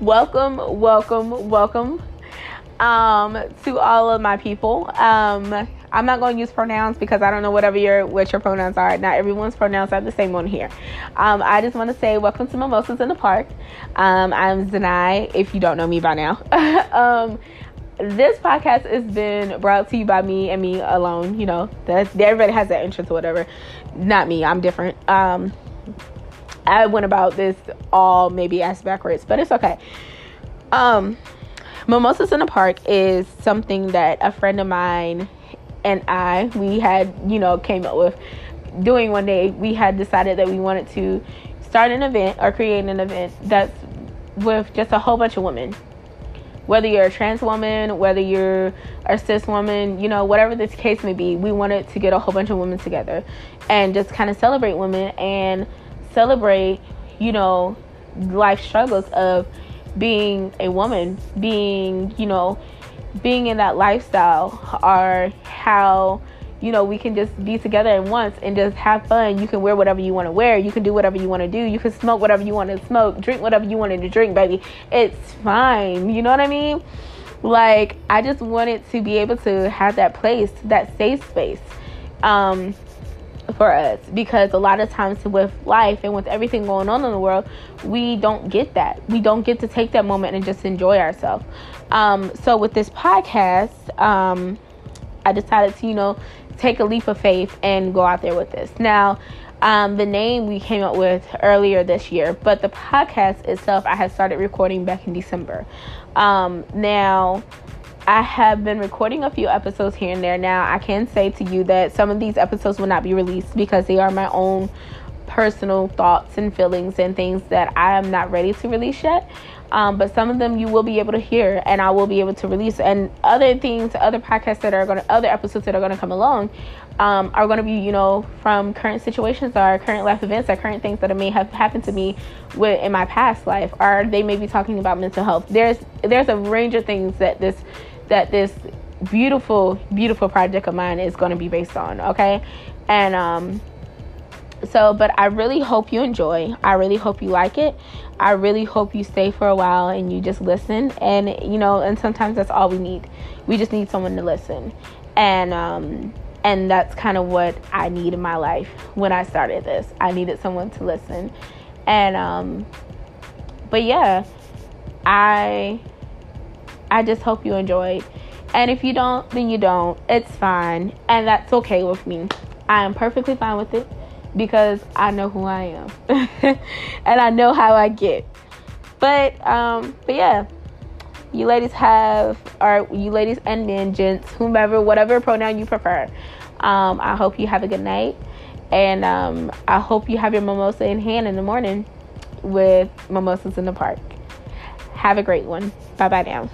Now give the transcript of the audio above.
welcome, welcome, welcome um, to all of my people. Um, I'm not going to use pronouns because I don't know whatever your what your pronouns are. Not everyone's pronouns are the same on here. Um, I just want to say welcome to Mimosas in the Park. Um, I'm Zanai. If you don't know me by now, um, this podcast has been brought to you by me and me alone. You know, that everybody has that interest or whatever. Not me. I'm different. Um, I went about this all maybe ass backwards, but it's okay. Um, Mimosas in the Park is something that a friend of mine and I, we had, you know, came up with doing one day. We had decided that we wanted to start an event or create an event that's with just a whole bunch of women. Whether you're a trans woman, whether you're a cis woman, you know, whatever this case may be, we wanted to get a whole bunch of women together and just kind of celebrate women and celebrate, you know, life struggles of being a woman, being, you know, being in that lifestyle, or how, you know, we can just be together at once and just have fun. You can wear whatever you want to wear. You can do whatever you want to do. You can smoke whatever you want to smoke, drink whatever you wanted to drink, baby. It's fine. You know what I mean? Like, I just wanted to be able to have that place, that safe space. Um, for us because a lot of times with life and with everything going on in the world, we don't get that. We don't get to take that moment and just enjoy ourselves. Um, so with this podcast, um, I decided to, you know, take a leap of faith and go out there with this. Now, um, the name we came up with earlier this year, but the podcast itself I had started recording back in December. Um, now, I have been recording a few episodes here and there. Now, I can say to you that some of these episodes will not be released because they are my own personal thoughts and feelings and things that I am not ready to release yet. Um, but some of them you will be able to hear and I will be able to release. And other things, other podcasts that are going to, other episodes that are going to come along um, are going to be, you know, from current situations or current life events or current things that may have happened to me with, in my past life, or they may be talking about mental health. There's there's a range of things that this that this beautiful, beautiful project of mine is going to be based on. Okay. And, um, so, but I really hope you enjoy. I really hope you like it. I really hope you stay for a while and you just listen. And, you know, and sometimes that's all we need. We just need someone to listen. And, um, and that's kind of what I need in my life when I started this. I needed someone to listen. And, um, but yeah, I I just hope you enjoyed. And if you don't, then you don't. It's fine. And that's okay with me. I am perfectly fine with it because I know who I am. and I know how I get. But um but yeah. You ladies have or you ladies and men, gents, whomever, whatever pronoun you prefer. Um, I hope you have a good night. And um, I hope you have your mimosa in hand in the morning with mimosas in the park. Have a great one. Bye bye now.